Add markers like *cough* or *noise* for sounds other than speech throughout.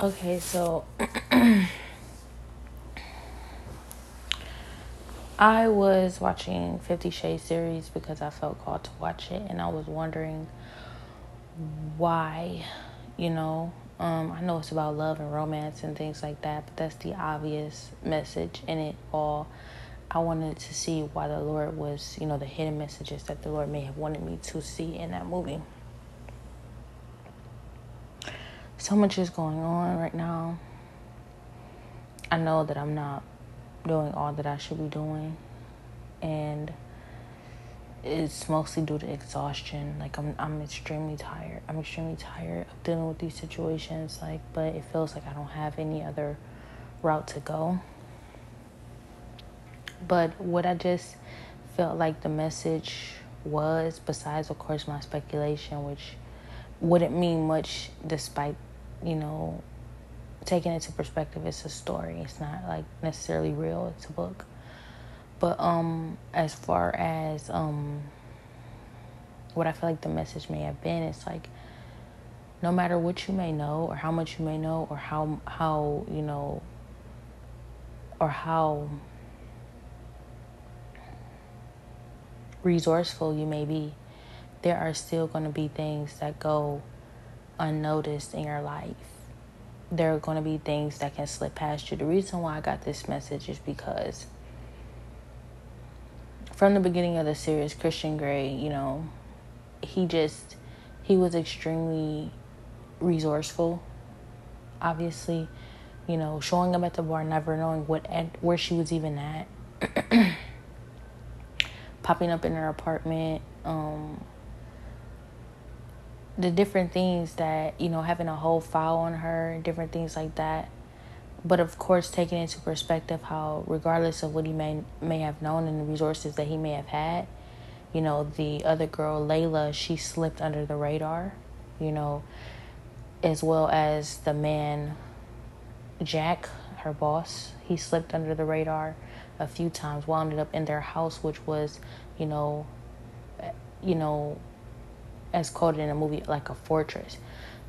Okay, so *clears throat* I was watching Fifty Shades series because I felt called to watch it, and I was wondering why, you know. Um, I know it's about love and romance and things like that, but that's the obvious message in it all. I wanted to see why the Lord was, you know, the hidden messages that the Lord may have wanted me to see in that movie. So much is going on right now. I know that I'm not doing all that I should be doing, and it's mostly due to exhaustion. Like I'm I'm extremely tired. I'm extremely tired of dealing with these situations. Like, but it feels like I don't have any other route to go. But what I just felt like the message was, besides of course my speculation, which wouldn't mean much despite, you know, taking into perspective, it's a story. It's not like necessarily real. It's a book. But um, as far as um, what I feel like the message may have been, it's like no matter what you may know or how much you may know or how how you know or how resourceful you may be, there are still going to be things that go unnoticed in your life. There are going to be things that can slip past you. The reason why I got this message is because from the beginning of the series, Christian Grey, you know, he just he was extremely resourceful. Obviously, you know, showing up at the bar, never knowing what where she was even at, *clears throat* popping up in her apartment, um, the different things that you know, having a whole file on her, different things like that. But of course taking into perspective how regardless of what he may may have known and the resources that he may have had you know the other girl Leila she slipped under the radar you know as well as the man jack her boss he slipped under the radar a few times wound up in their house which was you know eh, you know as quoted in a movie like a fortress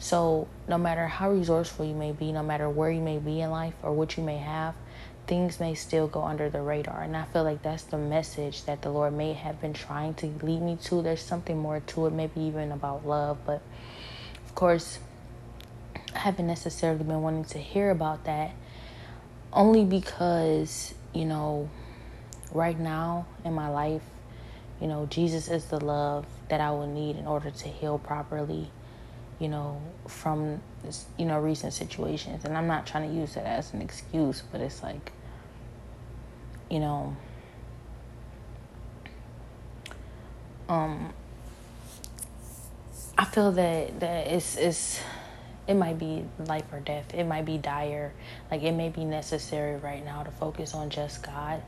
so, no matter how resourceful you may be, no matter where you may be in life or what you may have, things may still go under the radar. And I feel like that's the message that the Lord may have been trying to lead me to. There's something more to it, maybe even about love. But of course, I haven't necessarily been wanting to hear about that only because, you know, right now in my life, you know, Jesus is the love that I will need in order to heal properly you know, from you know recent situations. And I'm not trying to use it as an excuse, but it's like, you know, um, I feel that that it's it's it might be life or death. It might be dire. Like it may be necessary right now to focus on just God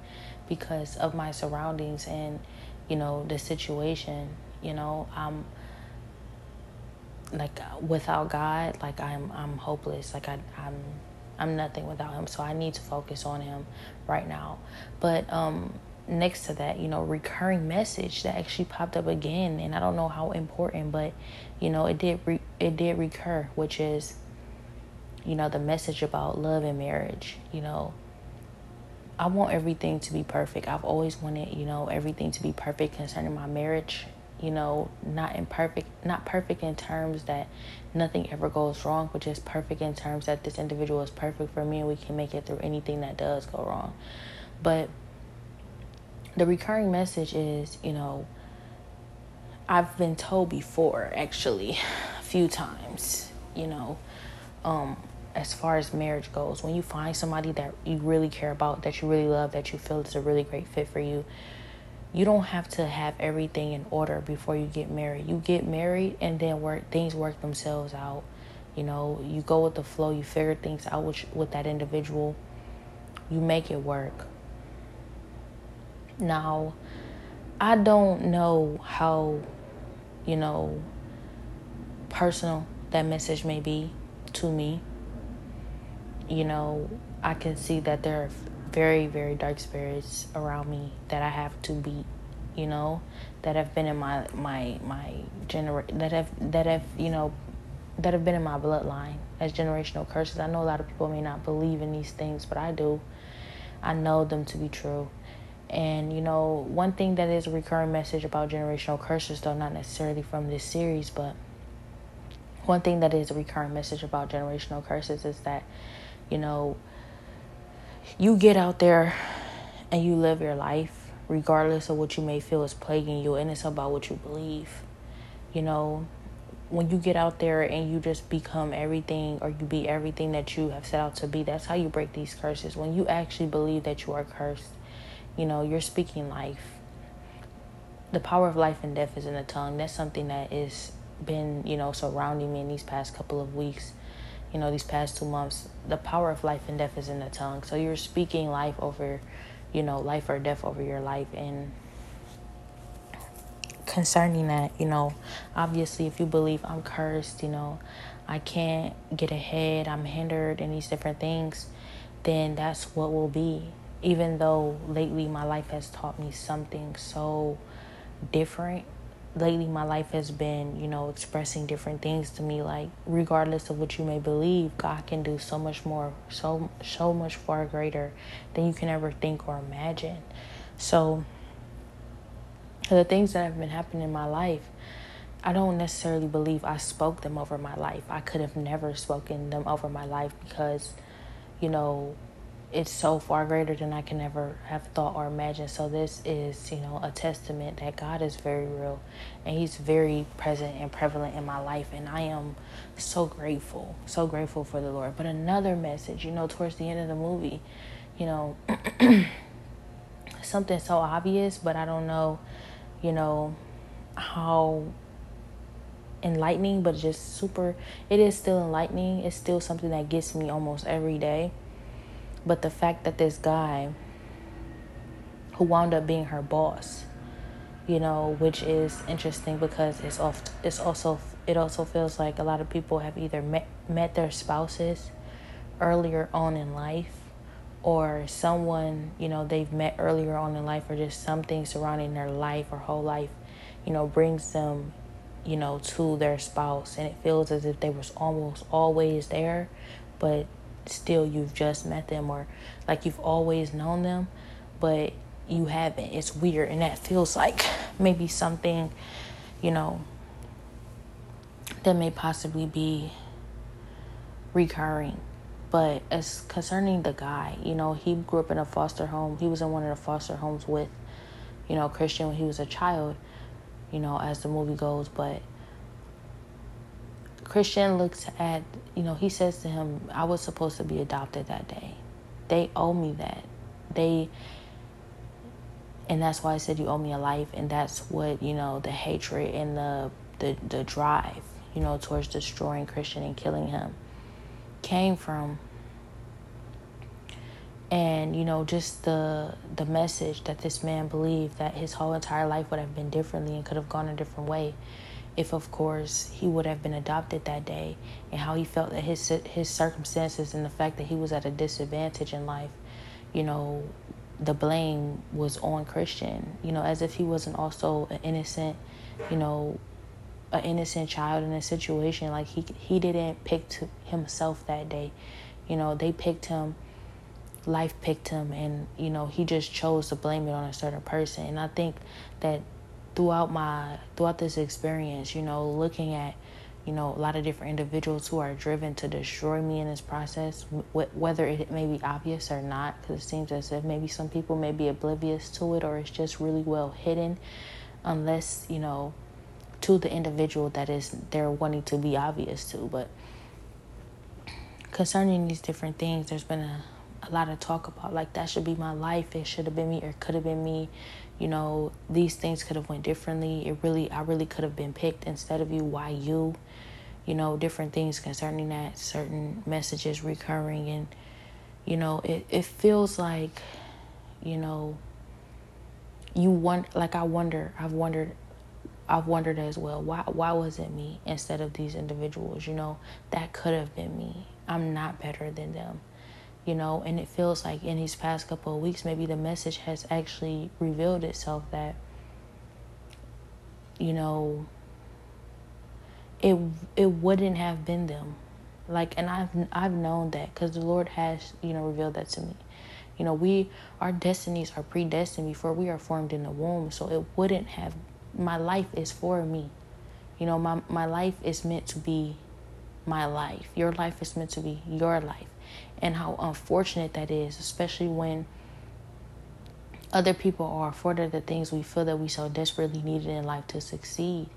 because of my surroundings and you know the situation. You know, I'm like without God, like I'm I'm hopeless. Like I I'm I'm nothing without him. So I need to focus on him right now. But um next to that, you know, recurring message that actually popped up again and I don't know how important, but you know, it did re- it did recur, which is you know, the message about love and marriage, you know, I want everything to be perfect. I've always wanted, you know, everything to be perfect concerning my marriage you know, not in perfect, not perfect in terms that nothing ever goes wrong, but just perfect in terms that this individual is perfect for me and we can make it through anything that does go wrong. But the recurring message is, you know, I've been told before, actually, a few times, you know, um, as far as marriage goes, when you find somebody that you really care about, that you really love, that you feel is a really great fit for you, you don't have to have everything in order before you get married. You get married and then work things work themselves out. You know, you go with the flow, you figure things out with, with that individual. You make it work. Now, I don't know how, you know, personal that message may be to me. You know, I can see that there are very very dark spirits around me that I have to beat you know that have been in my my my gener that have that have you know that have been in my bloodline as generational curses. I know a lot of people may not believe in these things, but I do. I know them to be true. And you know, one thing that is a recurring message about generational curses, though not necessarily from this series, but one thing that is a recurring message about generational curses is that, you know, you get out there and you live your life regardless of what you may feel is plaguing you, and it's about what you believe. You know, when you get out there and you just become everything or you be everything that you have set out to be, that's how you break these curses. When you actually believe that you are cursed, you know, you're speaking life. The power of life and death is in the tongue. That's something that is been, you know, surrounding me in these past couple of weeks, you know, these past two months. The power of life and death is in the tongue. So you're speaking life over, you know, life or death over your life. And concerning that, you know, obviously, if you believe I'm cursed, you know, I can't get ahead, I'm hindered, and these different things, then that's what will be. Even though lately my life has taught me something so different lately my life has been you know expressing different things to me like regardless of what you may believe god can do so much more so so much far greater than you can ever think or imagine. So the things that have been happening in my life i don't necessarily believe i spoke them over my life. I could have never spoken them over my life because you know it's so far greater than I can ever have thought or imagined. So this is, you know, a testament that God is very real and he's very present and prevalent in my life and I am so grateful. So grateful for the Lord. But another message, you know, towards the end of the movie, you know, *clears throat* something so obvious, but I don't know, you know, how enlightening, but just super it is still enlightening. It's still something that gets me almost every day but the fact that this guy who wound up being her boss, you know, which is interesting because it's off it's also it also feels like a lot of people have either met met their spouses earlier on in life or someone, you know, they've met earlier on in life or just something surrounding their life or whole life, you know, brings them, you know, to their spouse. And it feels as if they was almost always there, but still you've just met them or like you've always known them, but you haven't. It's weird. And that feels like maybe something, you know, that may possibly be recurring. But as concerning the guy, you know, he grew up in a foster home. He was in one of the foster homes with, you know, Christian when he was a child, you know, as the movie goes. But Christian looks at, you know, he says to him, I was supposed to be adopted that day. They owe me that. They, and that's why I said you owe me a life. And that's what, you know, the hatred and the, the, the drive, you know, towards destroying Christian and killing him came from. And, you know, just the the message that this man believed that his whole entire life would have been differently and could have gone a different way if of course he would have been adopted that day and how he felt that his his circumstances and the fact that he was at a disadvantage in life you know the blame was on Christian you know as if he wasn't also an innocent you know an innocent child in a situation. Like he he didn't pick himself that day. You know they picked him life picked him and you know he just chose to blame it on a certain person. And i think that throughout my throughout this experience, you know, looking at you know a lot of different individuals who are driven to destroy me in this process, whether it may be obvious or not, because it seems as if maybe some people may be oblivious to it or it's just really well hidden, unless you know to the individual that is they're wanting to be obvious to, but concerning these different things, there's been a, a lot of talk about like that should be my life, it should have been me or could have been me, you know these things could have went differently. It really i really could have been picked instead of you. Why you? You know different things concerning that certain messages recurring and you know it, it feels like you know you want like i wonder i've wondered i've wondered as well why why was it me instead of these individuals you know? That could have been me. I'm not better than them you know and it feels like in these past couple of weeks maybe the message has actually revealed itself that you know it it wouldn't have been them. Like, and I've I've known that because the Lord has you know revealed that to me. You know, we our destinies are predestined before we are formed in the womb, so it wouldn't have. My life is for me. You know, my my life is meant to be my life. Your life is meant to be your life. And how unfortunate that is, especially when other people are afforded the things we feel that we so desperately needed in life to succeed.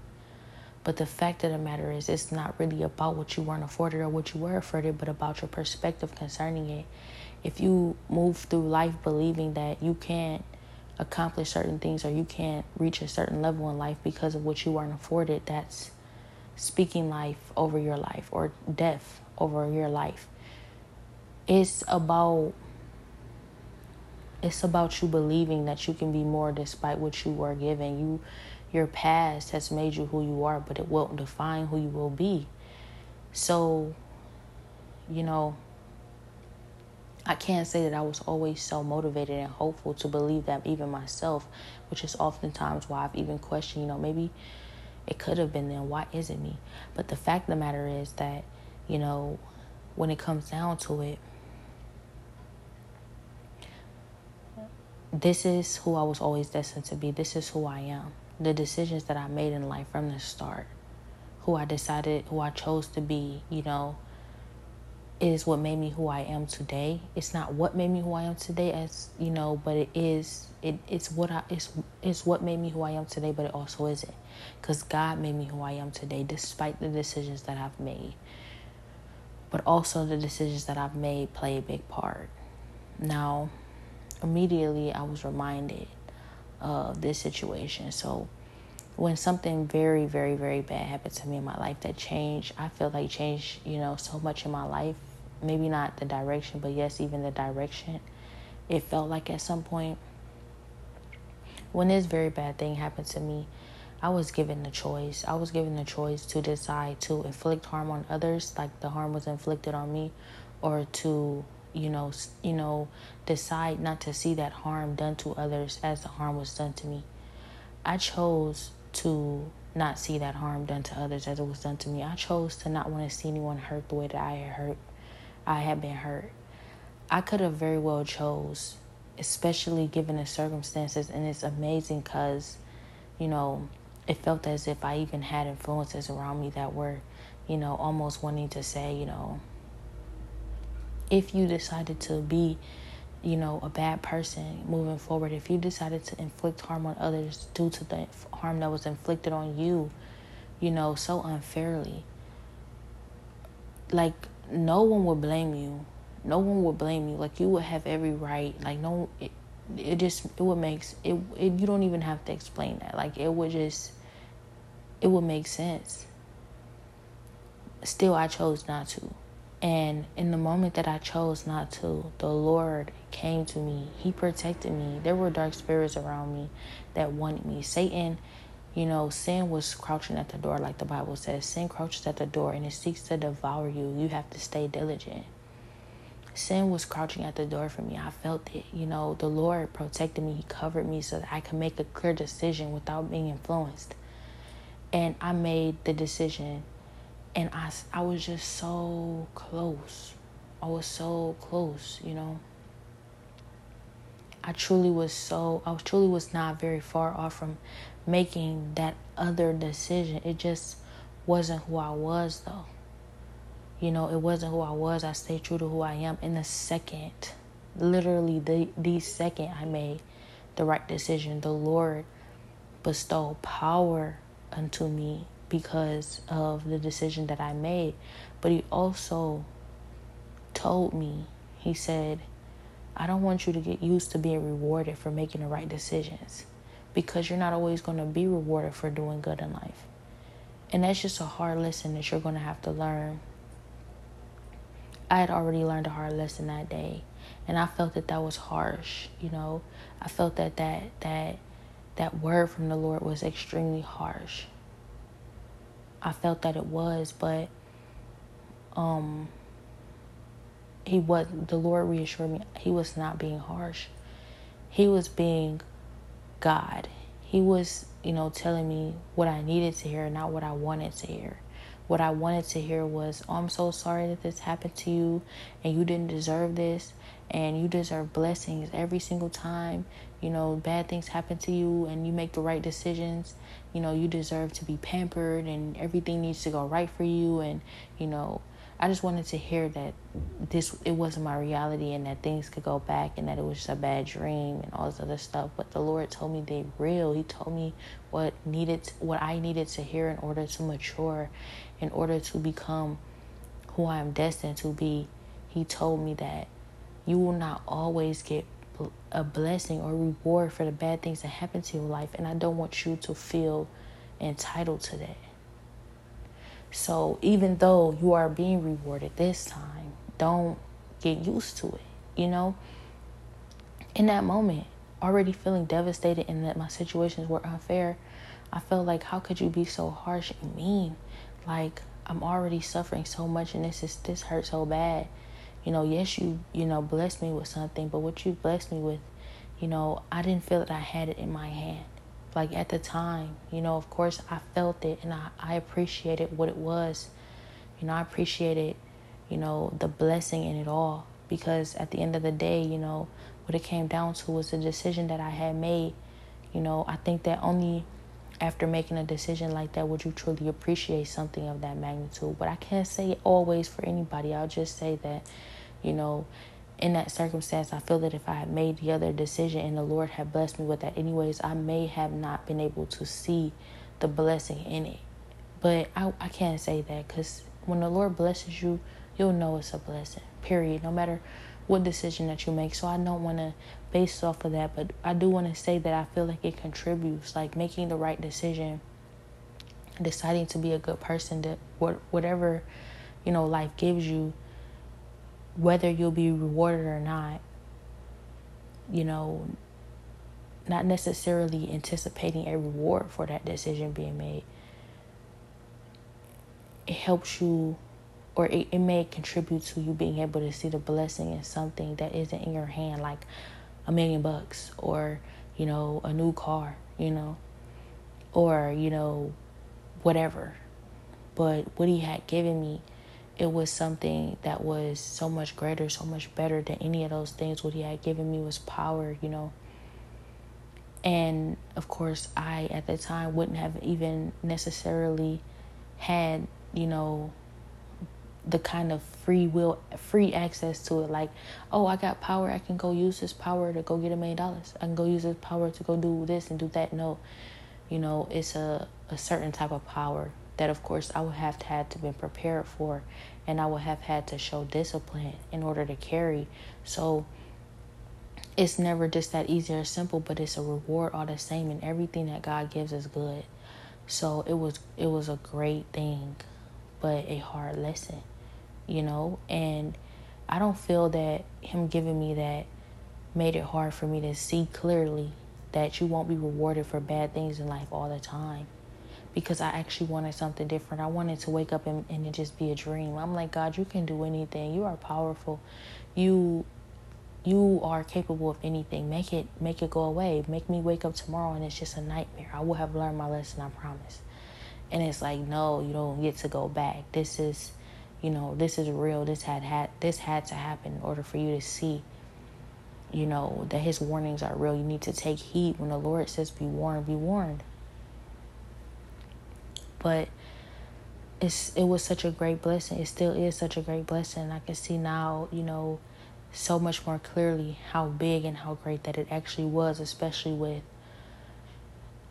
But the fact of the matter is, it's not really about what you weren't afforded or what you were afforded, but about your perspective concerning it. If you move through life believing that you can't accomplish certain things or you can't reach a certain level in life because of what you weren't afforded, that's speaking life over your life or death over your life. It's about it's about you believing that you can be more despite what you were given. You your past has made you who you are, but it won't define who you will be. So, you know, I can't say that I was always so motivated and hopeful to believe that even myself, which is oftentimes why I've even questioned, you know, maybe it could have been them. Why isn't me? But the fact of the matter is that, you know, when it comes down to it, this is who I was always destined to be. This is who I am the decisions that I made in life from the start, who I decided, who I chose to be, you know, is what made me who I am today. It's not what made me who I am today, as you know, but it is. It it's what I it's it's what made me who I am today, but it also isn't, because God made me who I am today, despite the decisions that I've made. But also the decisions that I've made play a big part. Now, immediately I was reminded of this situation. So when something very, very, very bad happened to me in my life that changed, I feel like changed, you know, so much in my life. Maybe not the direction, but yes, even the direction. It felt like at some point when this very bad thing happened to me, I was given the choice. I was given the choice to decide to inflict harm on others, like the harm was inflicted on me, or to you know, you know, decide not to see that harm done to others as the harm was done to me. I chose to not see that harm done to others as it was done to me. I chose to not want to see anyone hurt the way that I had hurt. I had been hurt. I could have very well chose, especially given the circumstances, and it's amazing because, you know, it felt as if I even had influences around me that were, you know, almost wanting to say, you know, if you decided to be you know a bad person moving forward if you decided to inflict harm on others due to the harm that was inflicted on you you know so unfairly like no one would blame you. No one would blame you. Like you would have every right. Like no it, it just it would make it, it you don't even have to explain that. Like it would just it would make sense. Still i chose not to and in the moment that I chose not to, the Lord came to me. He protected me. There were dark spirits around me that wanted me. Satan, you know, sin was crouching at the door, like the Bible says. Sin crouches at the door and it seeks to devour you. You have to stay diligent. Sin was crouching at the door for me. I felt it. You know, the Lord protected me. He covered me so that I could make a clear decision without being influenced. And I made the decision and I, I was just so close. I was so close, you know. I truly was so, I truly was not very far off from making that other decision. It just wasn't who I was, though. You know, it wasn't who I was. I stayed true to who I am. In the second, literally the, the second I made the right decision, the Lord bestowed power unto me because of the decision that I made. But he also told me, he said, I don't want you to get used to being rewarded for making the right decisions because you're not always going to be rewarded for doing good in life. And that's just a hard lesson that you're going to have to learn. I had already learned a hard lesson that day, and I felt that that was harsh, you know. I felt that that that that word from the Lord was extremely harsh. I felt that it was, but um he was the Lord reassured me he was not being harsh. He was being God. He was, you know, telling me what I needed to hear, not what I wanted to hear. what I wanted to hear was, "Oh, I'm so sorry that this happened to you, and you didn't deserve this, and you deserve blessings every single time. You know, bad things happen to you, and you make the right decisions. You know, you deserve to be pampered, and everything needs to go right for you, and you know." I just wanted to hear that this it wasn't my reality and that things could go back and that it was just a bad dream and all this other stuff. But the Lord told me they real. He told me what needed what I needed to hear in order to mature, in order to become who I am destined to be. He told me that you will not always get a blessing or reward for the bad things that happen to your life and I don't want you to feel entitled to that. So even though you are being rewarded this time, don't get used to it, you know? In that moment, already feeling devastated and that my situations were unfair, I felt like how could you be so harsh and mean? Like I'm already suffering so much and this is this hurts so bad. You know, yes you, you know, blessed me with something, but what you blessed me with, you know, I didn't feel that I had it in my hand. Like at the time you know of course i felt it and i, I appreciated what it was. You know i appreciated you know the blessing in it all because at the end of the day you know what it came down to was the decision that i had made. You know i think that only after making a decision like that would you truly appreciate something of that magnitude but i can't say always for anybody i'll just say that you know in that circumstance, I feel that if I had made the other decision and the Lord had blessed me with that, anyways, I may have not been able to see the blessing in it. But I, I can't say that because when the Lord blesses you, you'll know it's a blessing, period, no matter what decision that you make. So I don't want to base off of that, but I do want to say that I feel like it contributes, like making the right decision, deciding to be a good person, that whatever, you know, life gives you whether you'll be rewarded or not, you know, not necessarily anticipating a reward for that decision being made. It helps you, or it, it may contribute to you being able to see the blessing in something that isn't in your hand, like a million bucks or, you know, a new car, you know, or, you know, whatever. But what he had given me it was something that was so much greater, so much better than any of those things. What he had given me was power, you know. And of course, I at the time wouldn't have even necessarily had, you know, the kind of free will, free access to it. Like, oh, I got power. I can go use this power to go get a million dollars. I can go use this power to go do this and do that. No, you know, it's a, a certain type of power that of course I would have had to been prepared for and I would have had to show discipline in order to carry. So it's never just that easy or simple, but it's a reward all the same and everything that God gives is good. So it was it was a great thing, but a hard lesson, you know, and I don't feel that him giving me that made it hard for me to see clearly that you won't be rewarded for bad things in life all the time because I actually wanted something different. I wanted to wake up and, and it just be a dream. I'm like, God, you can do anything. You are powerful. You you are capable of anything. Make it make it go away. Make me wake up tomorrow and it's just a nightmare. I will have learned my lesson, I promise. And it's like, no, you don't get to go back. This is you know, this is real. This had had this had to happen in order for you to see you know that his warnings are real. You need to take heed when the Lord says be warned, be warned but it's it was such a great blessing. It still is such a great blessing. I can see now, you know, so much more clearly how big and how great that it actually was, especially with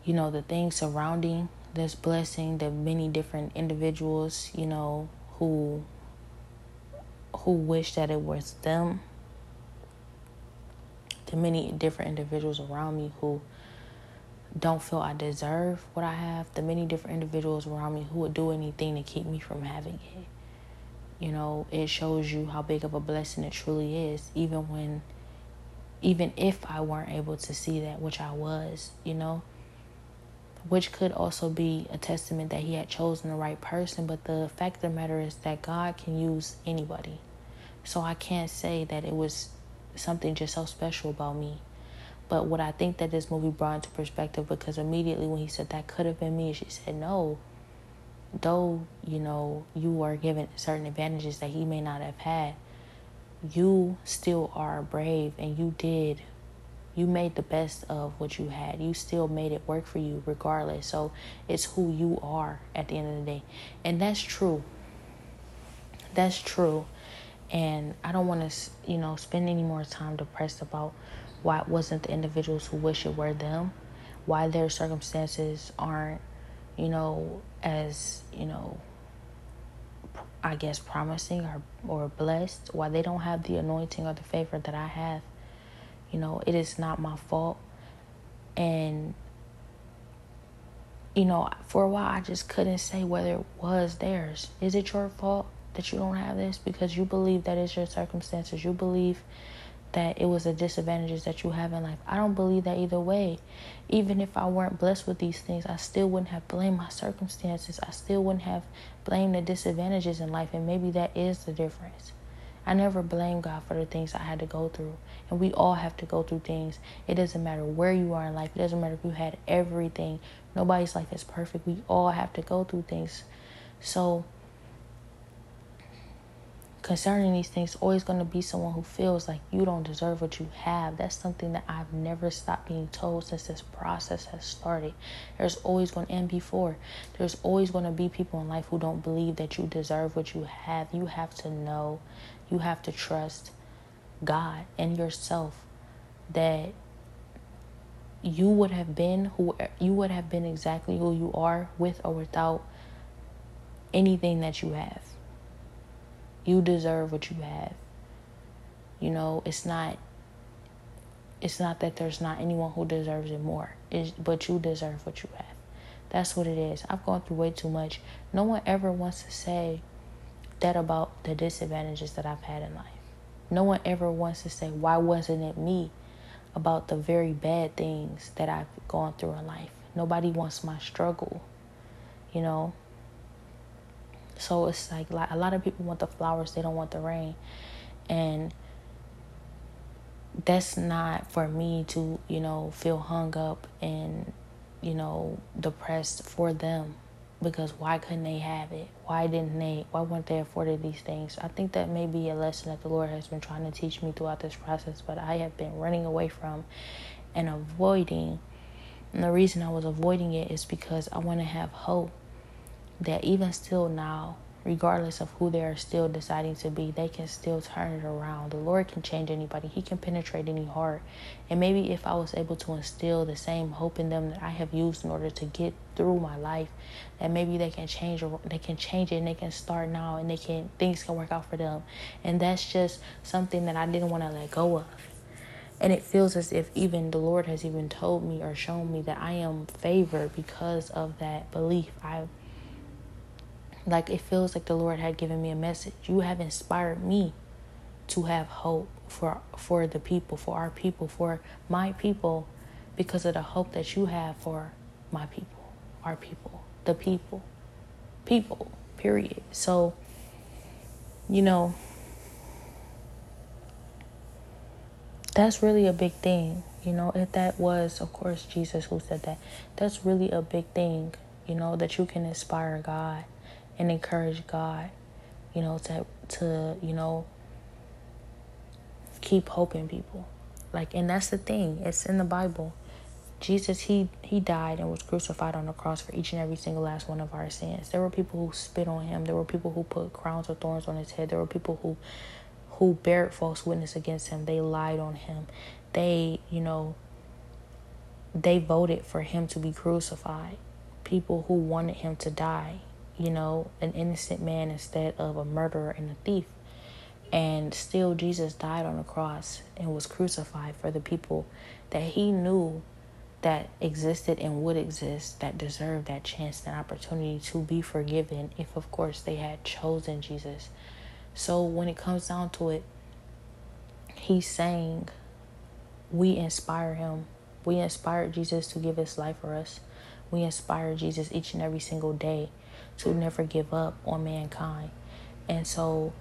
you know the things surrounding this blessing, the many different individuals, you know, who who wish that it was them. The many different individuals around me who don't feel I deserve what I have, the many different individuals around me who would do anything to keep me from having it. You know, it shows you how big of a blessing it truly is, even when, even if I weren't able to see that, which I was, you know, which could also be a testament that he had chosen the right person. But the fact of the matter is that God can use anybody. So I can't say that it was something just so special about me. But what I think that this movie brought into perspective, because immediately when he said that could have been me, she said, no, though, you know, you are given certain advantages that he may not have had, you still are brave and you did you made the best of what you had. You still made it work for you regardless. So it's who you are at the end of the day. And that's true. That's true. And I don't want to, you know, spend any more time depressed about why it wasn't the individuals who wish it were them, why their circumstances aren't, you know, as, you know, I guess promising or or blessed, why they don't have the anointing or the favor that I have. You know, it is not my fault. And you know, for a while I just couldn't say whether it was theirs. Is it your fault that you don't have this because you believe that it's your circumstances? You believe that it was the disadvantages that you have in life. I don't believe that either way. Even if I weren't blessed with these things, I still wouldn't have blamed my circumstances. I still wouldn't have blamed the disadvantages in life. And maybe that is the difference. I never blame God for the things I had to go through. And we all have to go through things. It doesn't matter where you are in life, it doesn't matter if you had everything. Nobody's life is perfect. We all have to go through things. So, concerning these things, always going to be someone who feels like you don't deserve what you have. That's something that I've never stopped being told since this process has started. There's always going to, and before, there's always going to be people in life who don't believe that you deserve what you have. You have to know, you have to trust God and yourself that you would have been who you would have been exactly who you are with or without anything that you have you deserve what you have. You know, it's not it's not that there's not anyone who deserves it more. It's, but you deserve what you have. That's what it is. I've gone through way too much. No one ever wants to say that about the disadvantages that I've had in life. No one ever wants to say, why wasn't it me about the very bad things that I've gone through in life? Nobody wants my struggle, you know? So it's like a lot of people want the flowers, they don't want the rain. And that's not for me to, you know, feel hung up and, you know, depressed for them because why couldn't they have it? Why didn't they? Why weren't they afforded these things? I think that may be a lesson that the Lord has been trying to teach me throughout this process, but I have been running away from and avoiding. And the reason I was avoiding it is because I want to have hope that even still now, regardless of who they are still deciding to be, they can still turn it around. The Lord can change anybody, He can penetrate any heart. And maybe if I was able to instill the same hope in them that I have used in order to get through my life, that maybe they can change they can change it and they can start now and they can things can work out for them. And that's just something that I didn't want to let go of. And it feels as if even the Lord has even told me or shown me that I am favored because of that belief. I like it feels like the Lord had given me a message. You have inspired me to have hope for for the people, for our people, for my people because of the hope that you have for my people, our people, the people. People, period. So you know that's really a big thing. You know, if that was, of course, Jesus who said that, that's really a big thing, you know, that you can inspire God and encourage God, you know, to to, you know, keep hoping people. Like and that's the thing. It's in the Bible. Jesus he he died and was crucified on the cross for each and every single last one of our sins. There were people who spit on him. There were people who put crowns of thorns on his head. There were people who who bared false witness against him. They lied on him. They, you know, they voted for him to be crucified. People who wanted him to die you know, an innocent man instead of a murderer and a thief. And still, Jesus died on the cross and was crucified for the people that he knew that existed and would exist that deserved that chance and opportunity to be forgiven if, of course, they had chosen Jesus. So, when it comes down to it, he's saying we inspire him. We inspire Jesus to give his life for us. We inspire Jesus each and every single day to never give up on mankind. And so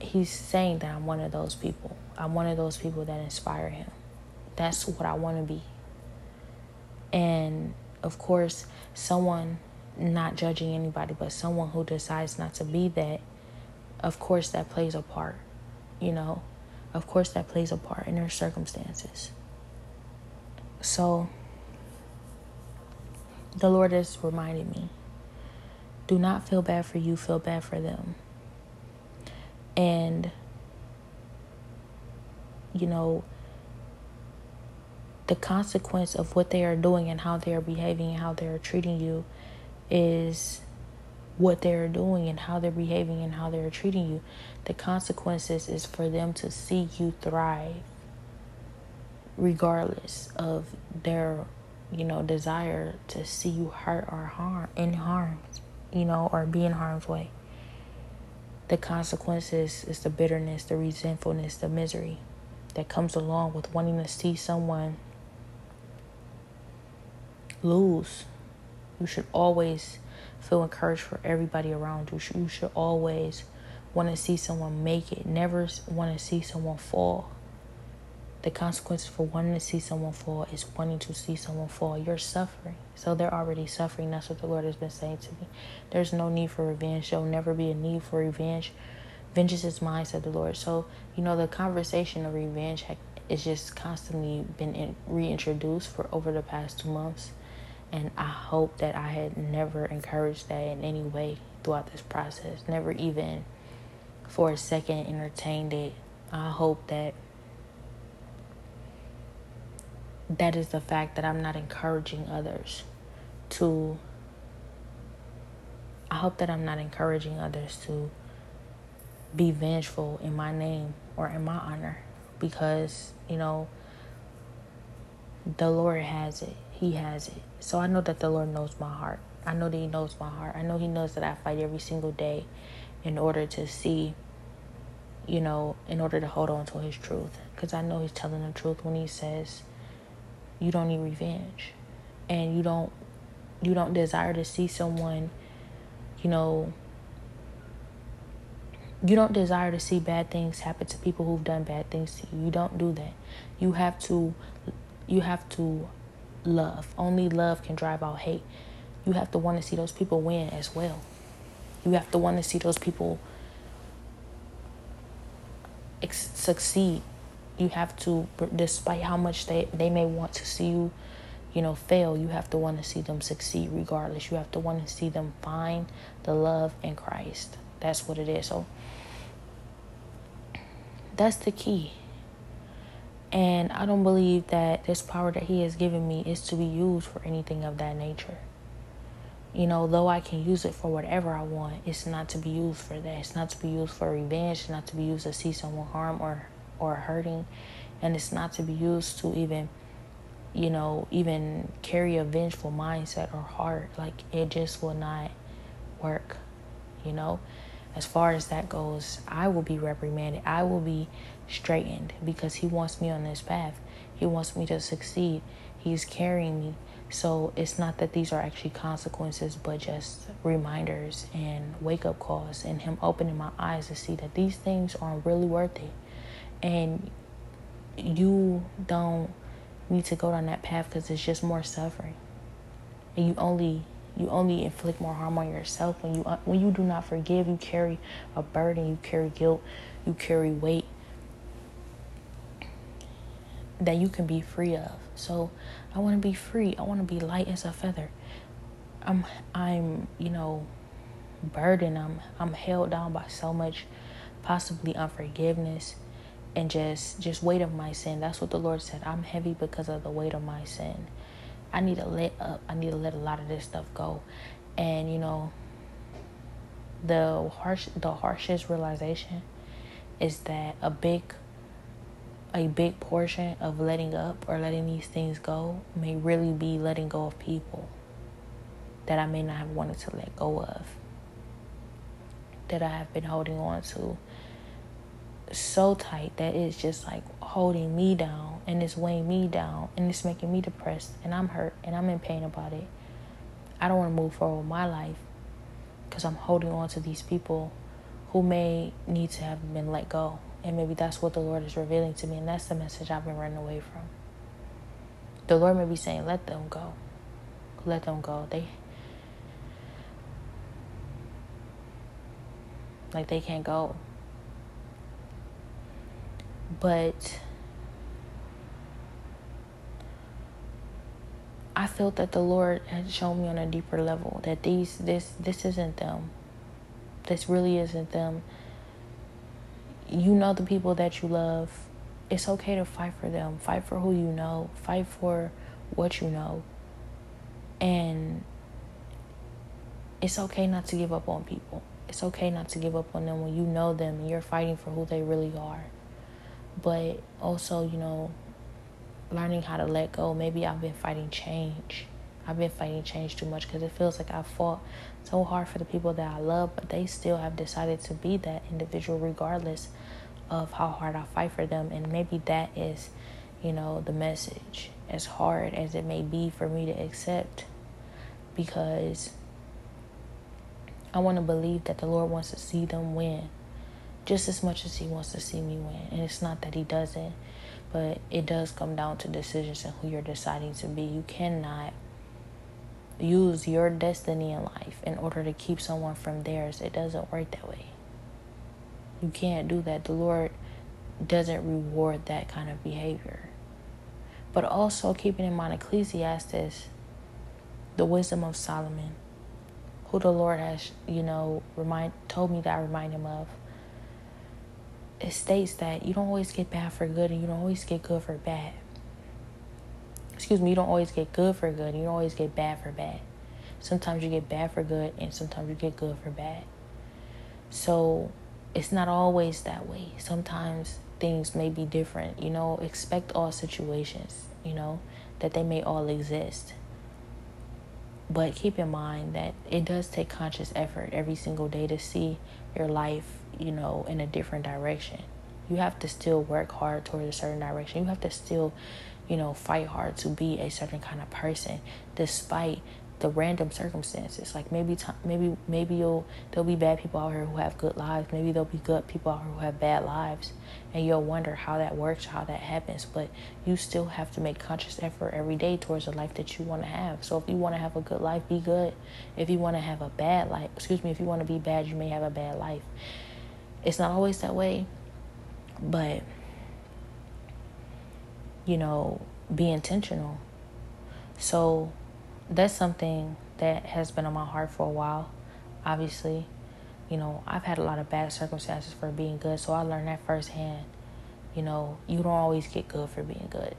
he's saying that I'm one of those people. I'm one of those people that inspire him. That's what I want to be. And of course, someone not judging anybody, but someone who decides not to be that, of course, that plays a part. You know, of course, that plays a part in their circumstances. So, the Lord has reminded me do not feel bad for you, feel bad for them. And, you know, the consequence of what they are doing and how they are behaving and how they are treating you is what they're doing and how they're behaving and how they're treating you. The consequences is for them to see you thrive regardless of their, you know, desire to see you hurt or harm in harm, you know, or be in harm's way. The consequences is the bitterness, the resentfulness, the misery that comes along with wanting to see someone lose. You should always feel encouraged for everybody around you. You should always want to see someone make it, never want to see someone fall. The consequences for wanting to see someone fall is wanting to see someone fall. You're suffering. So they're already suffering. That's what the Lord has been saying to me. There's no need for revenge. There'll never be a need for revenge. Vengeance is mine, said the Lord. So, you know, the conversation of revenge has just constantly been reintroduced for over the past two months. And I hope that I had never encouraged that in any way throughout this process, never even for a second entertained it. I hope that that is the fact that I'm not encouraging others to. I hope that I'm not encouraging others to be vengeful in my name or in my honor because, you know, the Lord has it. He has it. So I know that the Lord knows my heart. I know that He knows my heart. I know He knows that I fight every single day in order to see, you know, in order to hold on to His truth. Because I know He's telling the truth when He says, you don't need revenge. And you don't you don't desire to see someone, you know, you don't desire to see bad things happen to people who've done bad things to you. You don't do that. You have to you have to love. Only love can drive out hate. You have to want to see those people win as well. You have to want to see those people ex- succeed. You have to, despite how much they, they may want to see you, you know, fail, you have to want to see them succeed regardless. You have to want to see them find the love in Christ. That's what it is. So that's the key. And I don't believe that this power that He has given me is to be used for anything of that nature. You know, though I can use it for whatever I want, it's not to be used for that. It's not to be used for revenge. It's not to be used to see someone harm or or hurting, and it's not to be used to even, you know, even carry a vengeful mindset or heart. Like it just will not work. You know, as far as that goes, I will be reprimanded. I will be straightened because He wants me on this path. He wants me to succeed. He's carrying me. So it's not that these are actually consequences, but just reminders and wake up calls, and Him opening my eyes to see that these things aren't really worth it. And you don't need to go down that path because it's just more suffering. And you only you only inflict more harm on yourself when you uh, when you do not forgive you carry a burden you carry guilt you carry weight that you can be free of. So I want to be free. I want to be light as a feather. I'm I'm, you know, burdened. I'm I'm held down by so much possibly unforgiveness and just just weight of my sin. That's what the Lord said. I'm heavy because of the weight of my sin. I need to let up. I need to let a lot of this stuff go. And you know, the harsh the harshest realization is that a big a big portion of letting up or letting these things go may really be letting go of people that I may not have wanted to let go of, that I have been holding on to so tight that it's just like holding me down and it's weighing me down and it's making me depressed and I'm hurt and I'm in pain about it. I don't want to move forward with my life because I'm holding on to these people who may need to have been let go. And maybe that's what the Lord is revealing to me. And that's the message I've been running away from. The Lord may be saying, let them go. Let them go. They like they can't go. But I felt that the Lord had shown me on a deeper level that these this this isn't them. This really isn't them. You know the people that you love. It's okay to fight for them. Fight for who you know. Fight for what you know. And it's okay not to give up on people. It's okay not to give up on them when you know them and you're fighting for who they really are. But also, you know, learning how to let go. Maybe I've been fighting change. I've been fighting change too much because it feels like I fought so hard for the people that I love, but they still have decided to be that individual regardless of how hard I fight for them. And maybe that is, you know, the message, as hard as it may be for me to accept, because I want to believe that the Lord wants to see them win just as much as He wants to see me win. And it's not that He doesn't, but it does come down to decisions and who you're deciding to be. You cannot use your destiny in life in order to keep someone from theirs. It doesn't work that way. You can't do that. The Lord doesn't reward that kind of behavior. But also keeping in mind Ecclesiastes, the wisdom of Solomon, who the Lord has, you know, remind told me that I remind him of it states that you don't always get bad for good and you don't always get good for bad. Excuse me, you don't always get good for good and you don't always get bad for bad. Sometimes you get bad for good and sometimes you get good for bad. So it's not always that way. Sometimes things may be different. You know, expect all situations, you know, that they may all exist. But keep in mind that it does take conscious effort every single day to see your life you know, in a different direction. You have to still work hard towards a certain direction. You have to still, you know, fight hard to be a certain kind of person despite the random circumstances. Like maybe t- maybe maybe you'll there'll be bad people out here who have good lives. Maybe there'll be good people out here who have bad lives, and you'll wonder how that works, how that happens. But you still have to make conscious effort every day towards the life that you want to have. So if you want to have a good life, be good. If you want to have a bad life, excuse me, if you want to be bad, you may have a bad life. It's not always that way, but you know, be intentional. So that's something that has been on my heart for a while. Obviously, you know, I've had a lot of bad circumstances for being good, so I learned that firsthand. You know, you don't always get good for being good.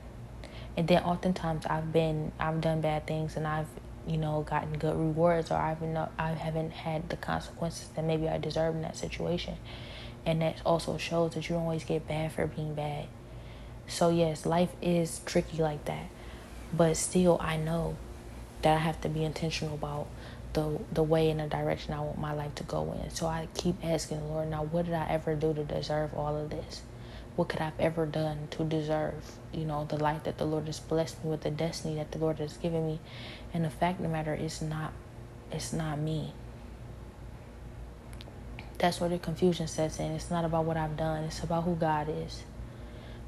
And then oftentimes I've been I've done bad things and I've you know gotten good rewards or I've not I haven't had the consequences that maybe I deserve in that situation and that also shows that you don't always get bad for being bad. So yes, life is tricky like that. But still I know that I have to be intentional about the the way and the direction I want my life to go in. So I keep asking the Lord, now what did I ever do to deserve all of this? What could I've ever done to deserve, you know, the life that the Lord has blessed me with, the destiny that the Lord has given me? And the fact of the matter is not it's not me that's where the confusion sets in. It's not about what I've done, it's about who God is.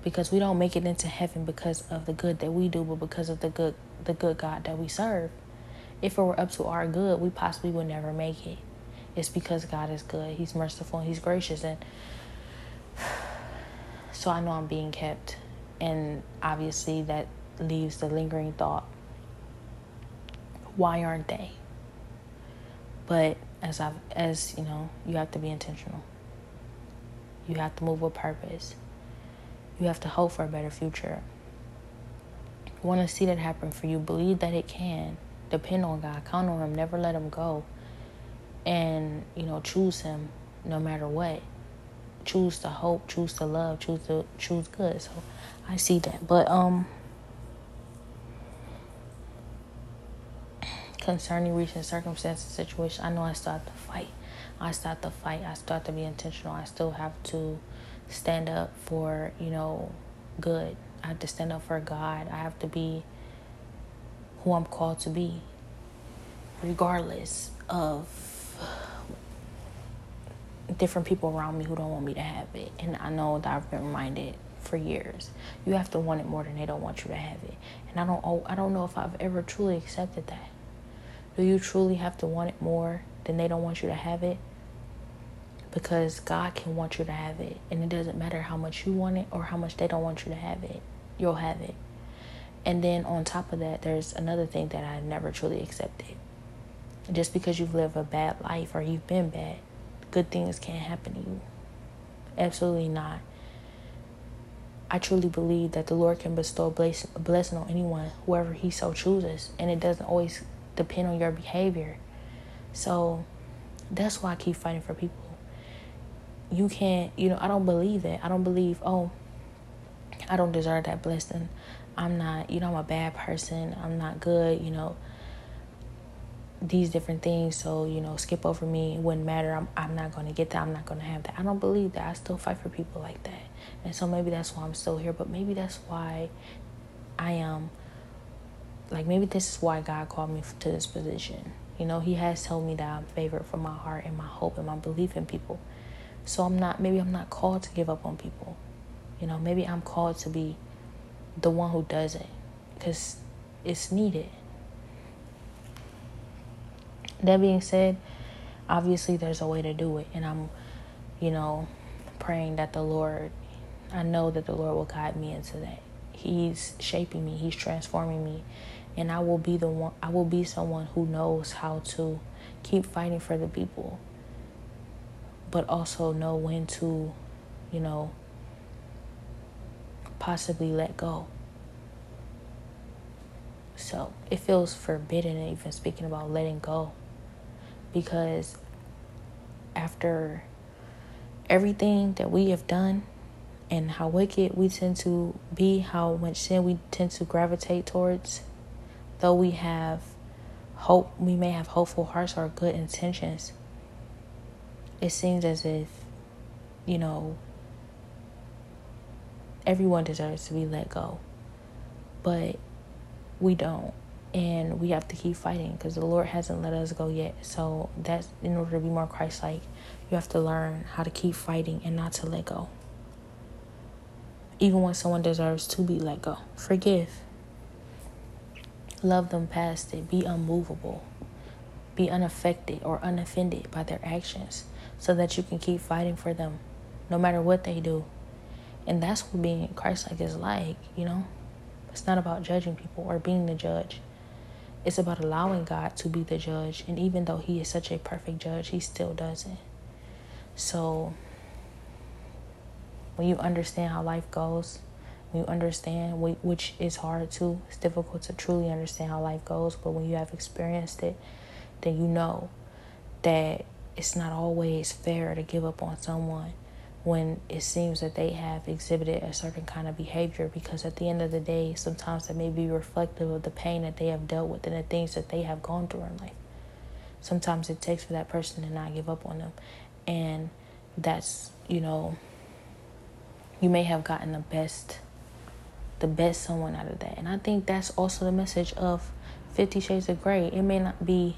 Because we don't make it into heaven because of the good that we do, but because of the good the good God that we serve. If it were up to our good, we possibly would never make it. It's because God is good. He's merciful he's gracious and *sighs* so I know I'm being kept and obviously that leaves the lingering thought. Why aren't they? But as I've, as you know, you have to be intentional. You have to move with purpose. You have to hope for a better future. Want to see that happen for you. Believe that it can. Depend on God. Count on Him. Never let Him go. And you know, choose Him no matter what. Choose to hope. Choose to love. Choose to choose good. So I see that. But um. Concerning recent circumstances, situation, I know I start to fight. I start to fight. I start to be intentional. I still have to stand up for, you know, good. I have to stand up for God. I have to be who I'm called to be, regardless of different people around me who don't want me to have it. And I know that I've been reminded for years. You have to want it more than they don't want you to have it. And I don't oh, I don't know if I've ever truly accepted that. Do you truly have to want it more than they don't want you to have it? because God can want you to have it. And it doesn't matter how much you want it or how much they don't want you to have it. You'll have it. And then on top of that, there's another thing that I never truly accepted. Just because you've lived a bad life or you've been bad, good things can't happen to you. Absolutely not. I truly believe that the Lord can bestow a blessing on anyone, whoever He so chooses, and it doesn't always depend on your behavior. So that's why I keep fighting for people. You can't, you know, I don't believe that. I don't believe, oh, I don't deserve that blessing. I'm not, you know, I'm a bad person. I'm not good, you know, these different things. So, you know, skip over me. It wouldn't matter. I'm, I'm not going to get that. I'm not going to have that. I don't believe that. I still fight for people like that. And so maybe that's why I'm still here. But maybe that's why I am, like, maybe this is why God called me to this position. You know, He has told me that I'm favored for my heart and my hope and my belief in people. So I'm not, maybe I'm not called to give up on people. You know, maybe I'm called to be the one who does it because it's needed. That being said, obviously there's a way to do it, and I'm, you know, praying that the Lord, I know that the Lord will guide me into that. He's shaping me, He's transforming me, and I will be the one, I will be someone who knows how to keep fighting for the people, but also know when to, you know, possibly let go. So it feels forbidden, even speaking about letting go because after everything that we have done and how wicked we tend to be, how much sin we tend to gravitate towards, though we have hope, we may have hopeful hearts or good intentions, it seems as if, you know, everyone deserves to be let go. But we don't and we have to keep fighting because the Lord hasn't let us go yet. So that's in order to be more Christ-like, you have to learn how to keep fighting and not to let go. Even when someone deserves to be let go, forgive. Love them past it. Be unmovable. Be unaffected or unoffended by their actions so that you can keep fighting for them no matter what they do. And that's what being Christ like is like, you know? It's not about judging people or being the judge. It's about allowing God to be the judge. And even though He is such a perfect judge, He still doesn't. So, when you understand how life goes, when you understand, which is hard too, it's difficult to truly understand how life goes, but when you have experienced it, then you know that it's not always fair to give up on someone when it seems that they have exhibited a certain kind of behavior because at the end of the day sometimes that may be reflective of the pain that they have dealt with and the things that they have gone through in life. Sometimes it takes for that person to not give up on them. And that's you know you may have gotten the best the best someone out of that. And i think that's also the message of 50 shades of gray it may not be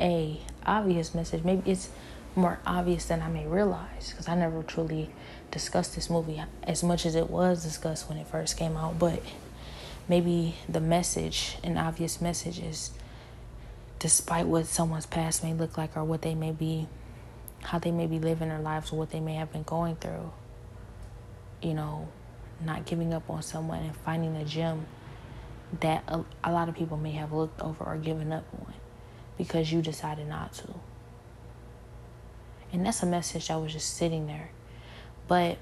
a obvious message. Maybe it's more obvious than I may realize because I never truly discussed this movie as much as it was discussed when it first came out. But maybe the message, an obvious message, is despite what someone's past may look like or what they may be, how they may be living their lives or what they may have been going through, you know, not giving up on someone and finding a gem that a, a lot of people may have looked over or given up on because you decided not to. And that's a message that was just sitting there. But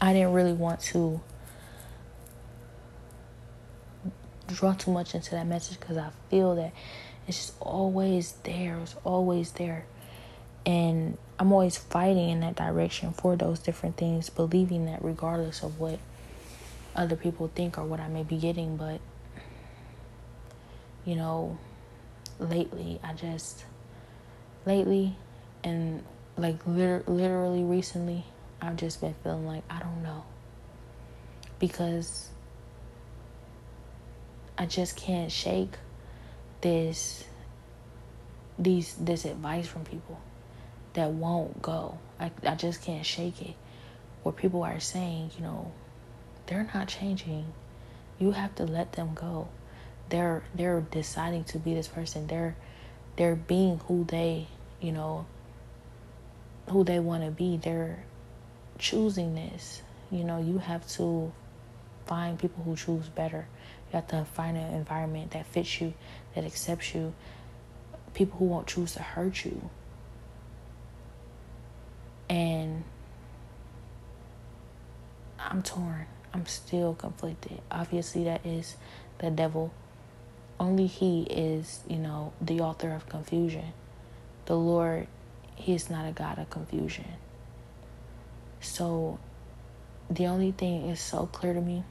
I didn't really want to draw too much into that message because I feel that it's just always there. It's always there. And I'm always fighting in that direction for those different things, believing that regardless of what other people think or what I may be getting. But, you know, lately, I just, lately, and like liter- literally recently I've just been feeling like I don't know because I just can't shake this these this advice from people that won't go. I I just can't shake it. Where people are saying, you know, they're not changing. You have to let them go. They're they're deciding to be this person. They're they're being who they, you know, who they want to be. They're choosing this. You know, you have to find people who choose better. You have to find an environment that fits you, that accepts you, people who won't choose to hurt you. And I'm torn. I'm still conflicted. Obviously, that is the devil. Only He is, you know, the author of confusion. The Lord, He is not a God of confusion. So, the only thing is so clear to me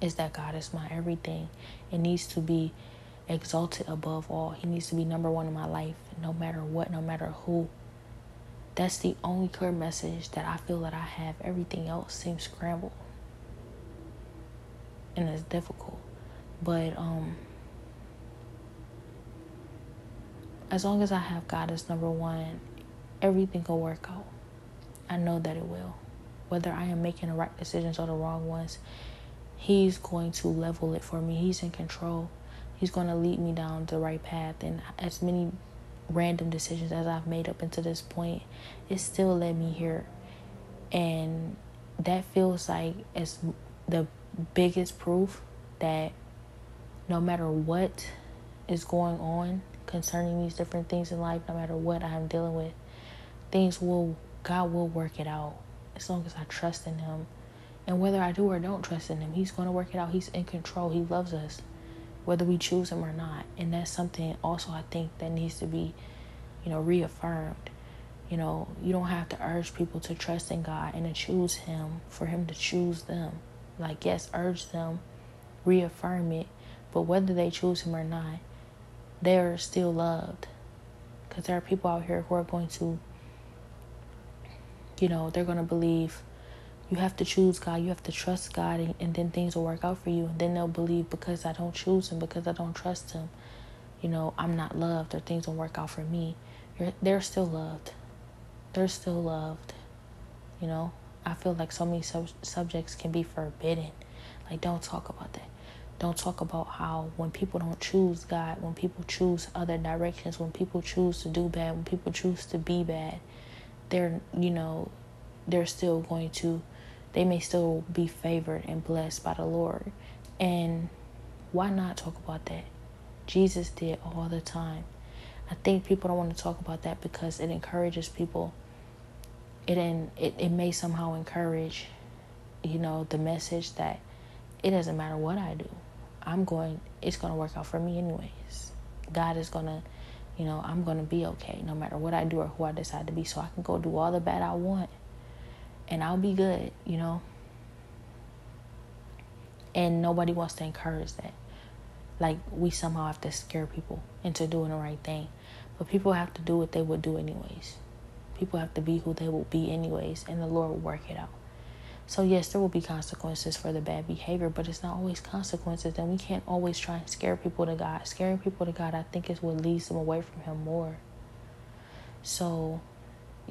is that God is my everything. It needs to be exalted above all. He needs to be number one in my life, no matter what, no matter who. That's the only clear message that I feel that I have. Everything else seems scrambled. And it's difficult. But um as long as I have God as number one, everything will work out. I know that it will. Whether I am making the right decisions or the wrong ones, He's going to level it for me. He's in control. He's going to lead me down the right path. And as many random decisions as I've made up until this point, it still led me here. And that feels like it's the biggest proof that no matter what is going on concerning these different things in life, no matter what I'm dealing with, things will, God will work it out as long as I trust in Him. And whether I do or don't trust in Him, He's going to work it out. He's in control. He loves us whether we choose him or not. And that's something also I think that needs to be, you know, reaffirmed. You know, you don't have to urge people to trust in God and to choose him for him to choose them. Like, yes, urge them, reaffirm it, but whether they choose him or not, they're still loved. Because there are people out here who are going to, you know, they're going to believe you have to choose God. You have to trust God, and, and then things will work out for you. And then they'll believe because I don't choose Him, because I don't trust Him, you know, I'm not loved, or things don't work out for me. You're, they're still loved. They're still loved. You know, I feel like so many sub- subjects can be forbidden. Like, don't talk about that. Don't talk about how when people don't choose God, when people choose other directions, when people choose to do bad, when people choose to be bad, they're, you know, they're still going to they may still be favored and blessed by the Lord. And why not talk about that? Jesus did all the time. I think people don't want to talk about that because it encourages people. It in, it, it may somehow encourage, you know, the message that it doesn't matter what I do. I'm going it's gonna work out for me anyways. God is gonna you know, I'm gonna be okay no matter what I do or who I decide to be. So I can go do all the bad I want and I'll be good, you know. And nobody wants to encourage that. Like we somehow have to scare people into doing the right thing. But people have to do what they would do anyways. People have to be who they will be anyways, and the Lord will work it out. So yes, there will be consequences for the bad behavior, but it's not always consequences, and we can't always try and scare people to God. Scaring people to God, I think, is what leads them away from Him more. So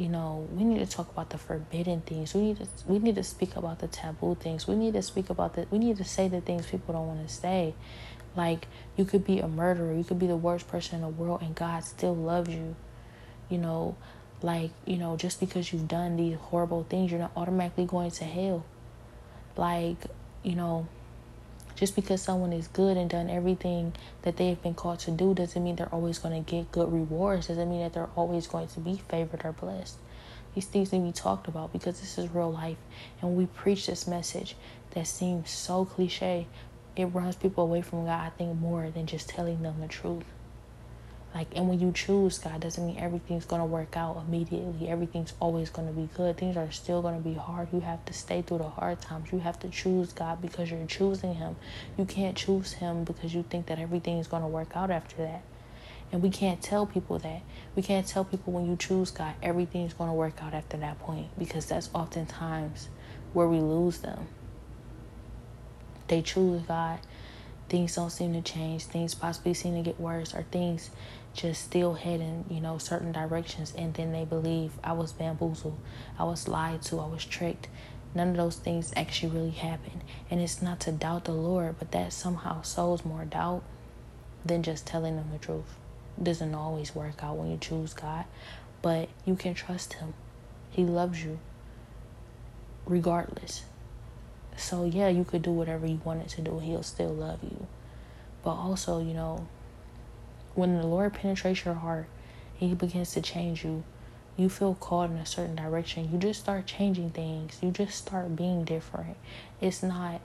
you know, we need to talk about the forbidden things. We need to we need to speak about the taboo things. We need to speak about the we need to say the things people don't want to say. Like you could be a murderer, you could be the worst person in the world and God still loves you. You know, like, you know, just because you've done these horrible things, you're not automatically going to hell. Like, you know, just because someone is good and done everything that they have been called to do doesn't mean they're always going to get good rewards. Doesn't mean that they're always going to be favored or blessed. These things need to be talked about because this is real life. And we preach this message that seems so cliche. It runs people away from God, I think, more than just telling them the truth. Like, and when you choose God, doesn't mean everything's going to work out immediately. Everything's always going to be good. Things are still going to be hard. You have to stay through the hard times. You have to choose God because you're choosing Him. You can't choose Him because you think that everything is going to work out after that. And we can't tell people that. We can't tell people when you choose God, everything's going to work out after that point because that's oftentimes where we lose them. They choose God things don't seem to change, things possibly seem to get worse, or things just still heading, you know, certain directions, and then they believe I was bamboozled, I was lied to, I was tricked. None of those things actually really happened. And it's not to doubt the Lord, but that somehow sows more doubt than just telling them the truth. It doesn't always work out when you choose God. but you can trust him. He loves you regardless. So, yeah, you could do whatever you wanted to do, he'll still love you. But also, you know, when the Lord penetrates your heart and he begins to change you, you feel called in a certain direction. You just start changing things. You just start being different. It's not,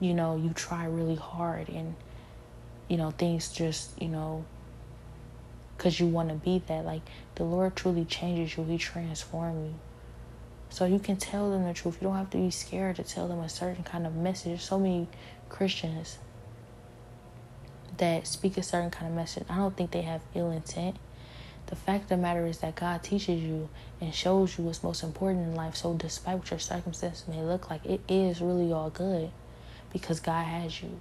you know, you try really hard and, you know, things just, you know, because you want to be that. Like the Lord truly changes you, He transforms you. So you can tell them the truth. You don't have to be scared to tell them a certain kind of message. So many Christians that speak a certain kind of message, I don't think they have ill intent. The fact of the matter is that God teaches you and shows you what's most important in life. So, despite what your circumstances may look like, it is really all good because God has you.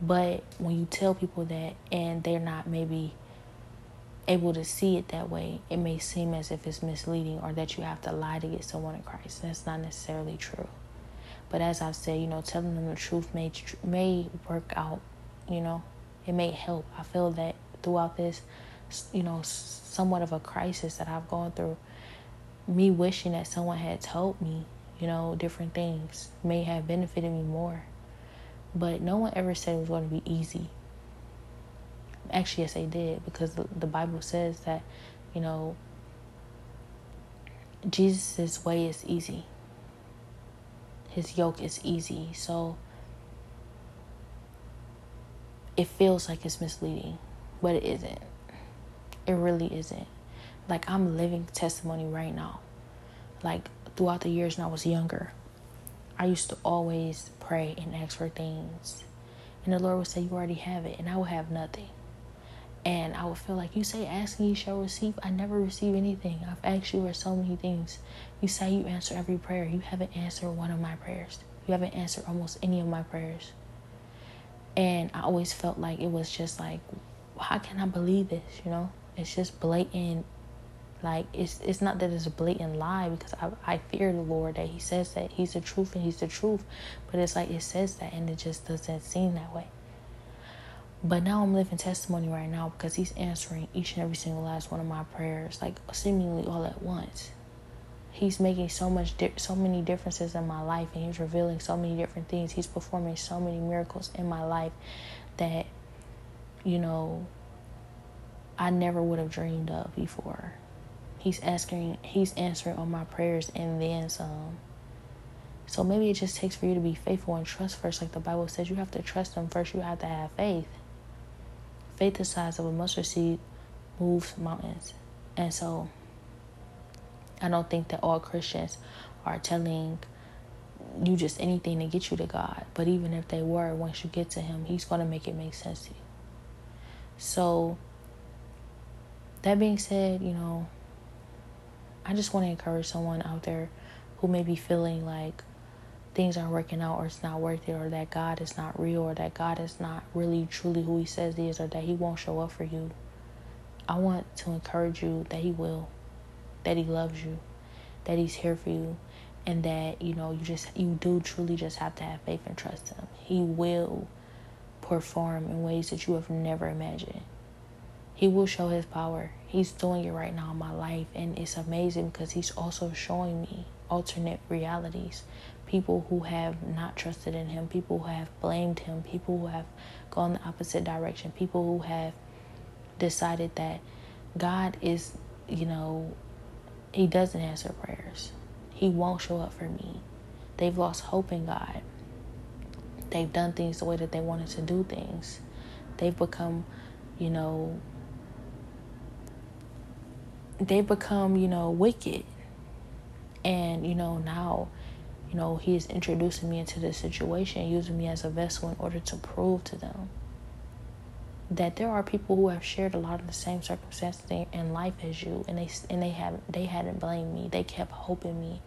But when you tell people that and they're not maybe able to see it that way, it may seem as if it's misleading or that you have to lie to get someone in Christ. That's not necessarily true. But as I've said, you know, telling them the truth may may work out. You know, it may help. I feel that throughout this, you know, somewhat of a crisis that I've gone through, me wishing that someone had told me, you know, different things may have benefited me more. But no one ever said it was going to be easy. Actually, yes, they did because the, Bible says that, you know, Jesus' way is easy. His yoke is easy. So it feels like it's misleading, but it isn't. It really isn't. Like I'm living testimony right now. Like throughout the years when I was younger, I used to always pray and ask for things. And the Lord would say, You already have it. And I would have nothing. And I would feel like you say, asking you shall receive. I never receive anything. I've asked you for so many things. You say you answer every prayer. You haven't answered one of my prayers. You haven't answered almost any of my prayers. And I always felt like it was just like, how can I believe this? You know, it's just blatant. Like it's it's not that it's a blatant lie because I I fear the Lord that He says that He's the truth and He's the truth, but it's like it says that and it just doesn't seem that way. But now I'm living testimony right now because he's answering each and every single last one of my prayers, like seemingly all at once. He's making so much, di- so many differences in my life, and he's revealing so many different things. He's performing so many miracles in my life that, you know, I never would have dreamed of before. He's asking, he's answering all my prayers and then some. So maybe it just takes for you to be faithful and trust first, like the Bible says. You have to trust Him first. You have to have faith faith the size of a mustard seed moves mountains. And so I don't think that all Christians are telling you just anything to get you to God. But even if they were, once you get to Him, He's going to make it make sense to you. So, that being said, you know, I just want to encourage someone out there who may be feeling like things aren't working out or it's not worth it or that God is not real or that God is not really truly who he says he is or that he won't show up for you. I want to encourage you that he will, that he loves you, that he's here for you, and that you know you just you do truly just have to have faith and trust him. He will perform in ways that you have never imagined. He will show his power. He's doing it right now in my life and it's amazing because he's also showing me alternate realities people who have not trusted in him, people who have blamed him, people who have gone the opposite direction, people who have decided that God is, you know, he doesn't answer prayers. He won't show up for me. They've lost hope in God. They've done things the way that they wanted to do things. They've become, you know, they've become, you know, wicked. And, you know, now you know, he is introducing me into this situation, using me as a vessel in order to prove to them that there are people who have shared a lot of the same circumstances in life as you, and they and they have they hadn't blamed me. They kept hoping me,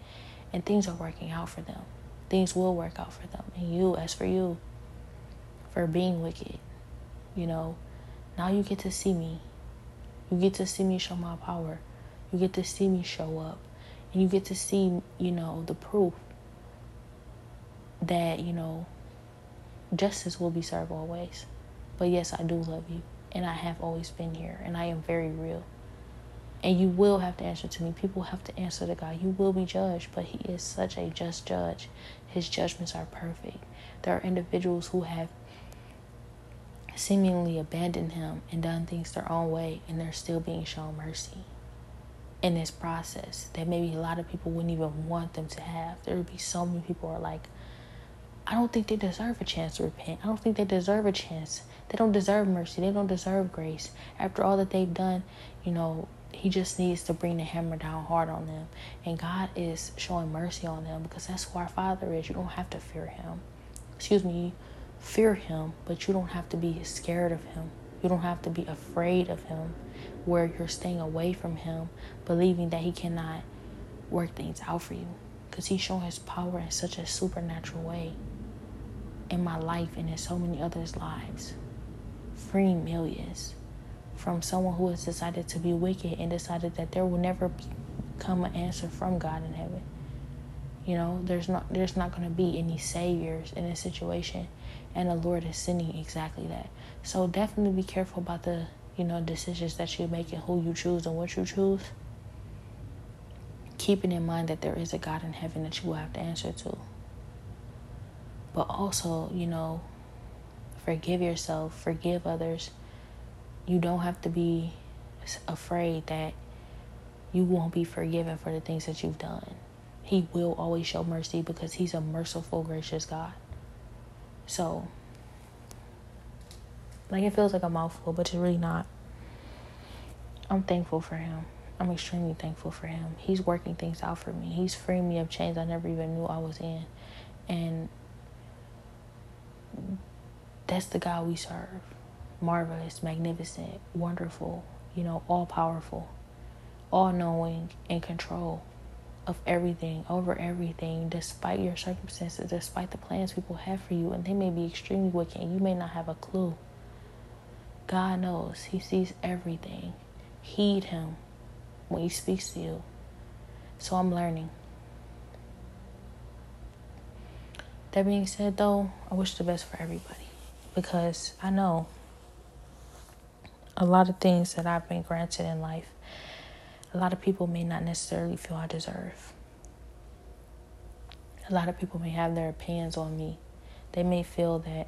and things are working out for them. Things will work out for them. And you, as for you, for being wicked, you know, now you get to see me. You get to see me show my power. You get to see me show up, and you get to see, you know, the proof that, you know, justice will be served always. But yes, I do love you. And I have always been here. And I am very real. And you will have to answer to me. People have to answer to God. You will be judged, but He is such a just judge. His judgments are perfect. There are individuals who have seemingly abandoned Him and done things their own way, and they're still being shown mercy in this process that maybe a lot of people wouldn't even want them to have. There would be so many people are like, I don't think they deserve a chance to repent. I don't think they deserve a chance. They don't deserve mercy. They don't deserve grace. After all that they've done, you know, he just needs to bring the hammer down hard on them. And God is showing mercy on them because that's who our Father is. You don't have to fear him. Excuse me, fear him, but you don't have to be scared of him. You don't have to be afraid of him where you're staying away from him, believing that he cannot work things out for you. Because he's showing his power in such a supernatural way in my life and in so many others' lives. Freeing millions from someone who has decided to be wicked and decided that there will never come an answer from God in heaven. You know, there's not there's not going to be any saviors in this situation, and the Lord is sending exactly that. So definitely be careful about the you know, decisions that you make and who you choose and what you choose, keeping in mind that there is a God in heaven that you will have to answer to. But also, you know, forgive yourself, forgive others. You don't have to be afraid that you won't be forgiven for the things that you've done. He will always show mercy because He's a merciful, gracious God. So, like it feels like a mouthful, but it's really not. I'm thankful for him. I'm extremely thankful for him. He's working things out for me. He's freeing me of chains I never even knew I was in. And that's the God we serve. Marvelous, magnificent, wonderful, you know, all powerful, all knowing, and control of everything, over everything, despite your circumstances, despite the plans people have for you. And they may be extremely wicked and you may not have a clue. God knows. He sees everything. Heed Him when He speaks to you. So I'm learning. That being said, though, I wish the best for everybody because I know a lot of things that I've been granted in life, a lot of people may not necessarily feel I deserve. A lot of people may have their opinions on me. They may feel that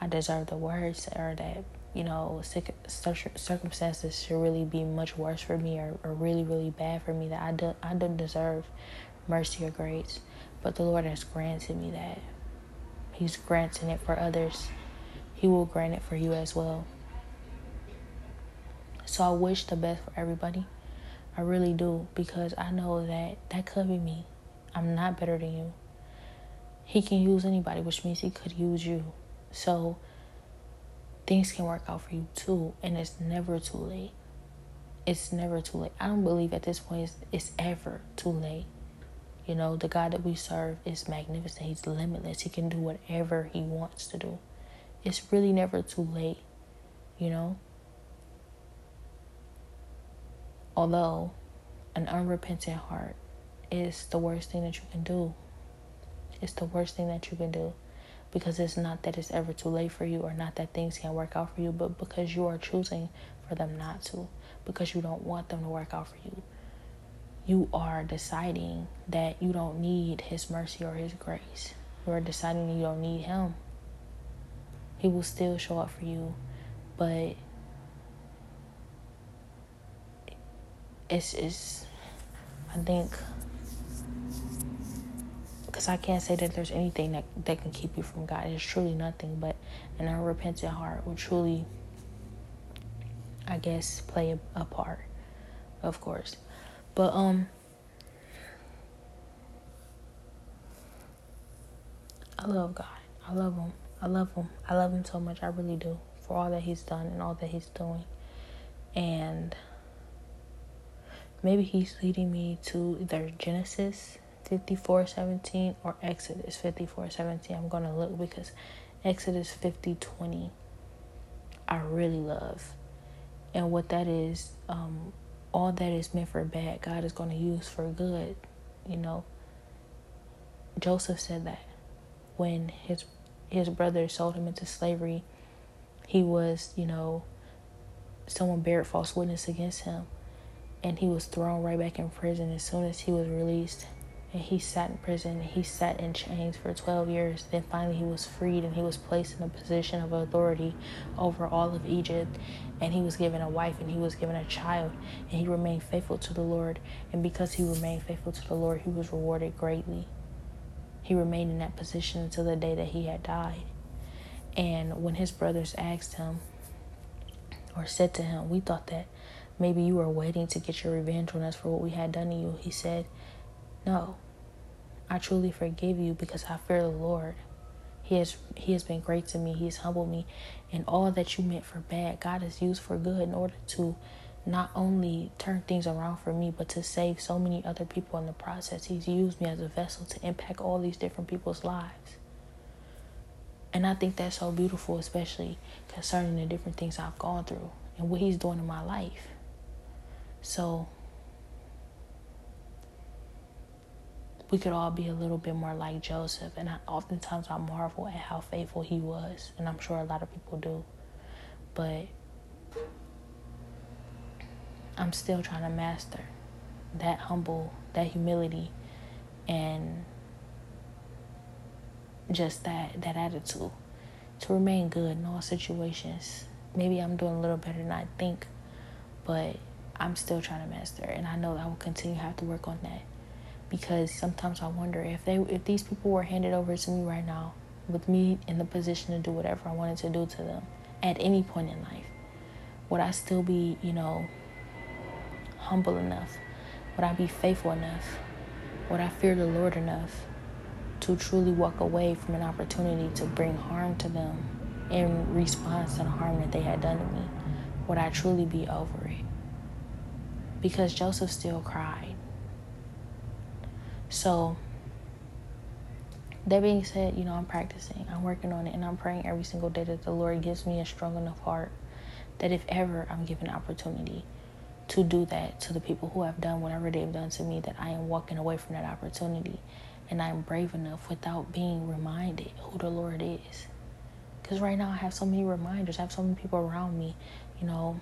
I deserve the worst or that you know, circumstances should really be much worse for me or, or really, really bad for me that I, do, I don't deserve mercy or grace. But the Lord has granted me that. He's granting it for others. He will grant it for you as well. So I wish the best for everybody. I really do because I know that that could be me. I'm not better than you. He can use anybody, which means he could use you. So things can work out for you too, and it's never too late. It's never too late. I don't believe at this point it's, it's ever too late. You know, the God that we serve is magnificent. He's limitless. He can do whatever he wants to do. It's really never too late, you know? Although an unrepentant heart is the worst thing that you can do. It's the worst thing that you can do because it's not that it's ever too late for you or not that things can't work out for you, but because you are choosing for them not to, because you don't want them to work out for you. You are deciding that you don't need His mercy or His grace. You are deciding you don't need Him. He will still show up for you, but it's, it's I think because I can't say that there's anything that, that can keep you from God. It's truly nothing, but an unrepentant heart will truly, I guess, play a, a part, of course. But, um, I love God. I love Him. I love Him. I love Him so much. I really do. For all that He's done and all that He's doing. And maybe He's leading me to either Genesis 54:17 or Exodus 54:17. I'm going to look because Exodus 50:20 I really love. And what that is um all that is meant for bad, God is going to use for good, you know. Joseph said that when his his brother sold him into slavery, he was, you know, someone bared false witness against him and he was thrown right back in prison as soon as he was released and he sat in prison. He sat in chains for 12 years. Then finally he was freed and he was placed in a position of authority over all of egypt. And he was given a wife and he was given a child. And he remained faithful to the lord. And because he remained faithful to the lord he was rewarded greatly. He remained in that position until the day that he had died. And when his brothers asked him or said to him we thought that maybe you were waiting to get your revenge on us for what we had done to you he said no I truly forgive you because I fear the Lord. He has He has been great to me. He has humbled me, and all that you meant for bad, God has used for good in order to not only turn things around for me, but to save so many other people in the process. He's used me as a vessel to impact all these different people's lives. And I think that's so beautiful, especially concerning the different things I've gone through and what He's doing in my life. So we could all be a little bit more like Joseph. And I, oftentimes I marvel at how faithful he was. And I'm sure a lot of people do. But I'm still trying to master that humble, that humility, and just that, that attitude to remain good in all situations. Maybe I'm doing a little better than I think, but I'm still trying to master. And I know I will continue to have to work on that because sometimes I wonder if they if these people were handed over to me right now with me in the position to do whatever I wanted to do to them at any point in life would I still be you know humble enough? Would I be faithful enough? Would I fear the Lord enough to truly walk away from an opportunity to bring harm to them in response to the harm that they had done to me? Would I truly be over it? Because Joseph still cried so, that being said, you know, I'm practicing, I'm working on it, and I'm praying every single day that the Lord gives me a strong enough heart that if ever I'm given opportunity to do that to the people who have done whatever they've done to me, that I am walking away from that opportunity and I'm brave enough without being reminded who the Lord is. Because right now I have so many reminders, I have so many people around me, you know,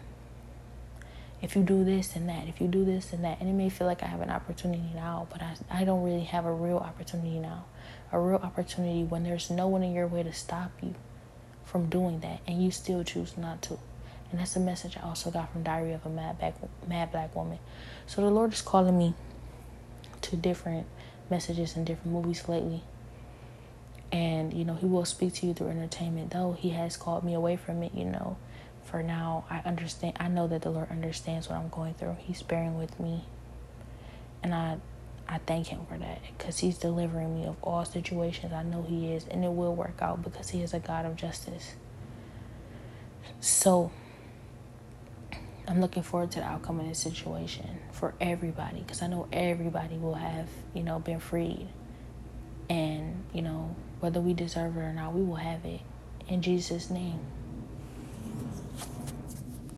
if you do this and that, if you do this and that. And it may feel like I have an opportunity now, but I, I don't really have a real opportunity now. A real opportunity when there's no one in your way to stop you from doing that and you still choose not to. And that's a message I also got from Diary of a Mad Black, Mad Black Woman. So the Lord is calling me to different messages and different movies lately. And, you know, He will speak to you through entertainment, though He has called me away from it, you know for now, I understand. I know that the Lord understands what I'm going through. He's bearing with me, and I, I thank Him for that because He's delivering me of all situations. I know He is, and it will work out because He is a God of justice. So, I'm looking forward to the outcome of this situation for everybody because I know everybody will have, you know, been freed. And, you know, whether we deserve it or not, we will have it in Jesus' name.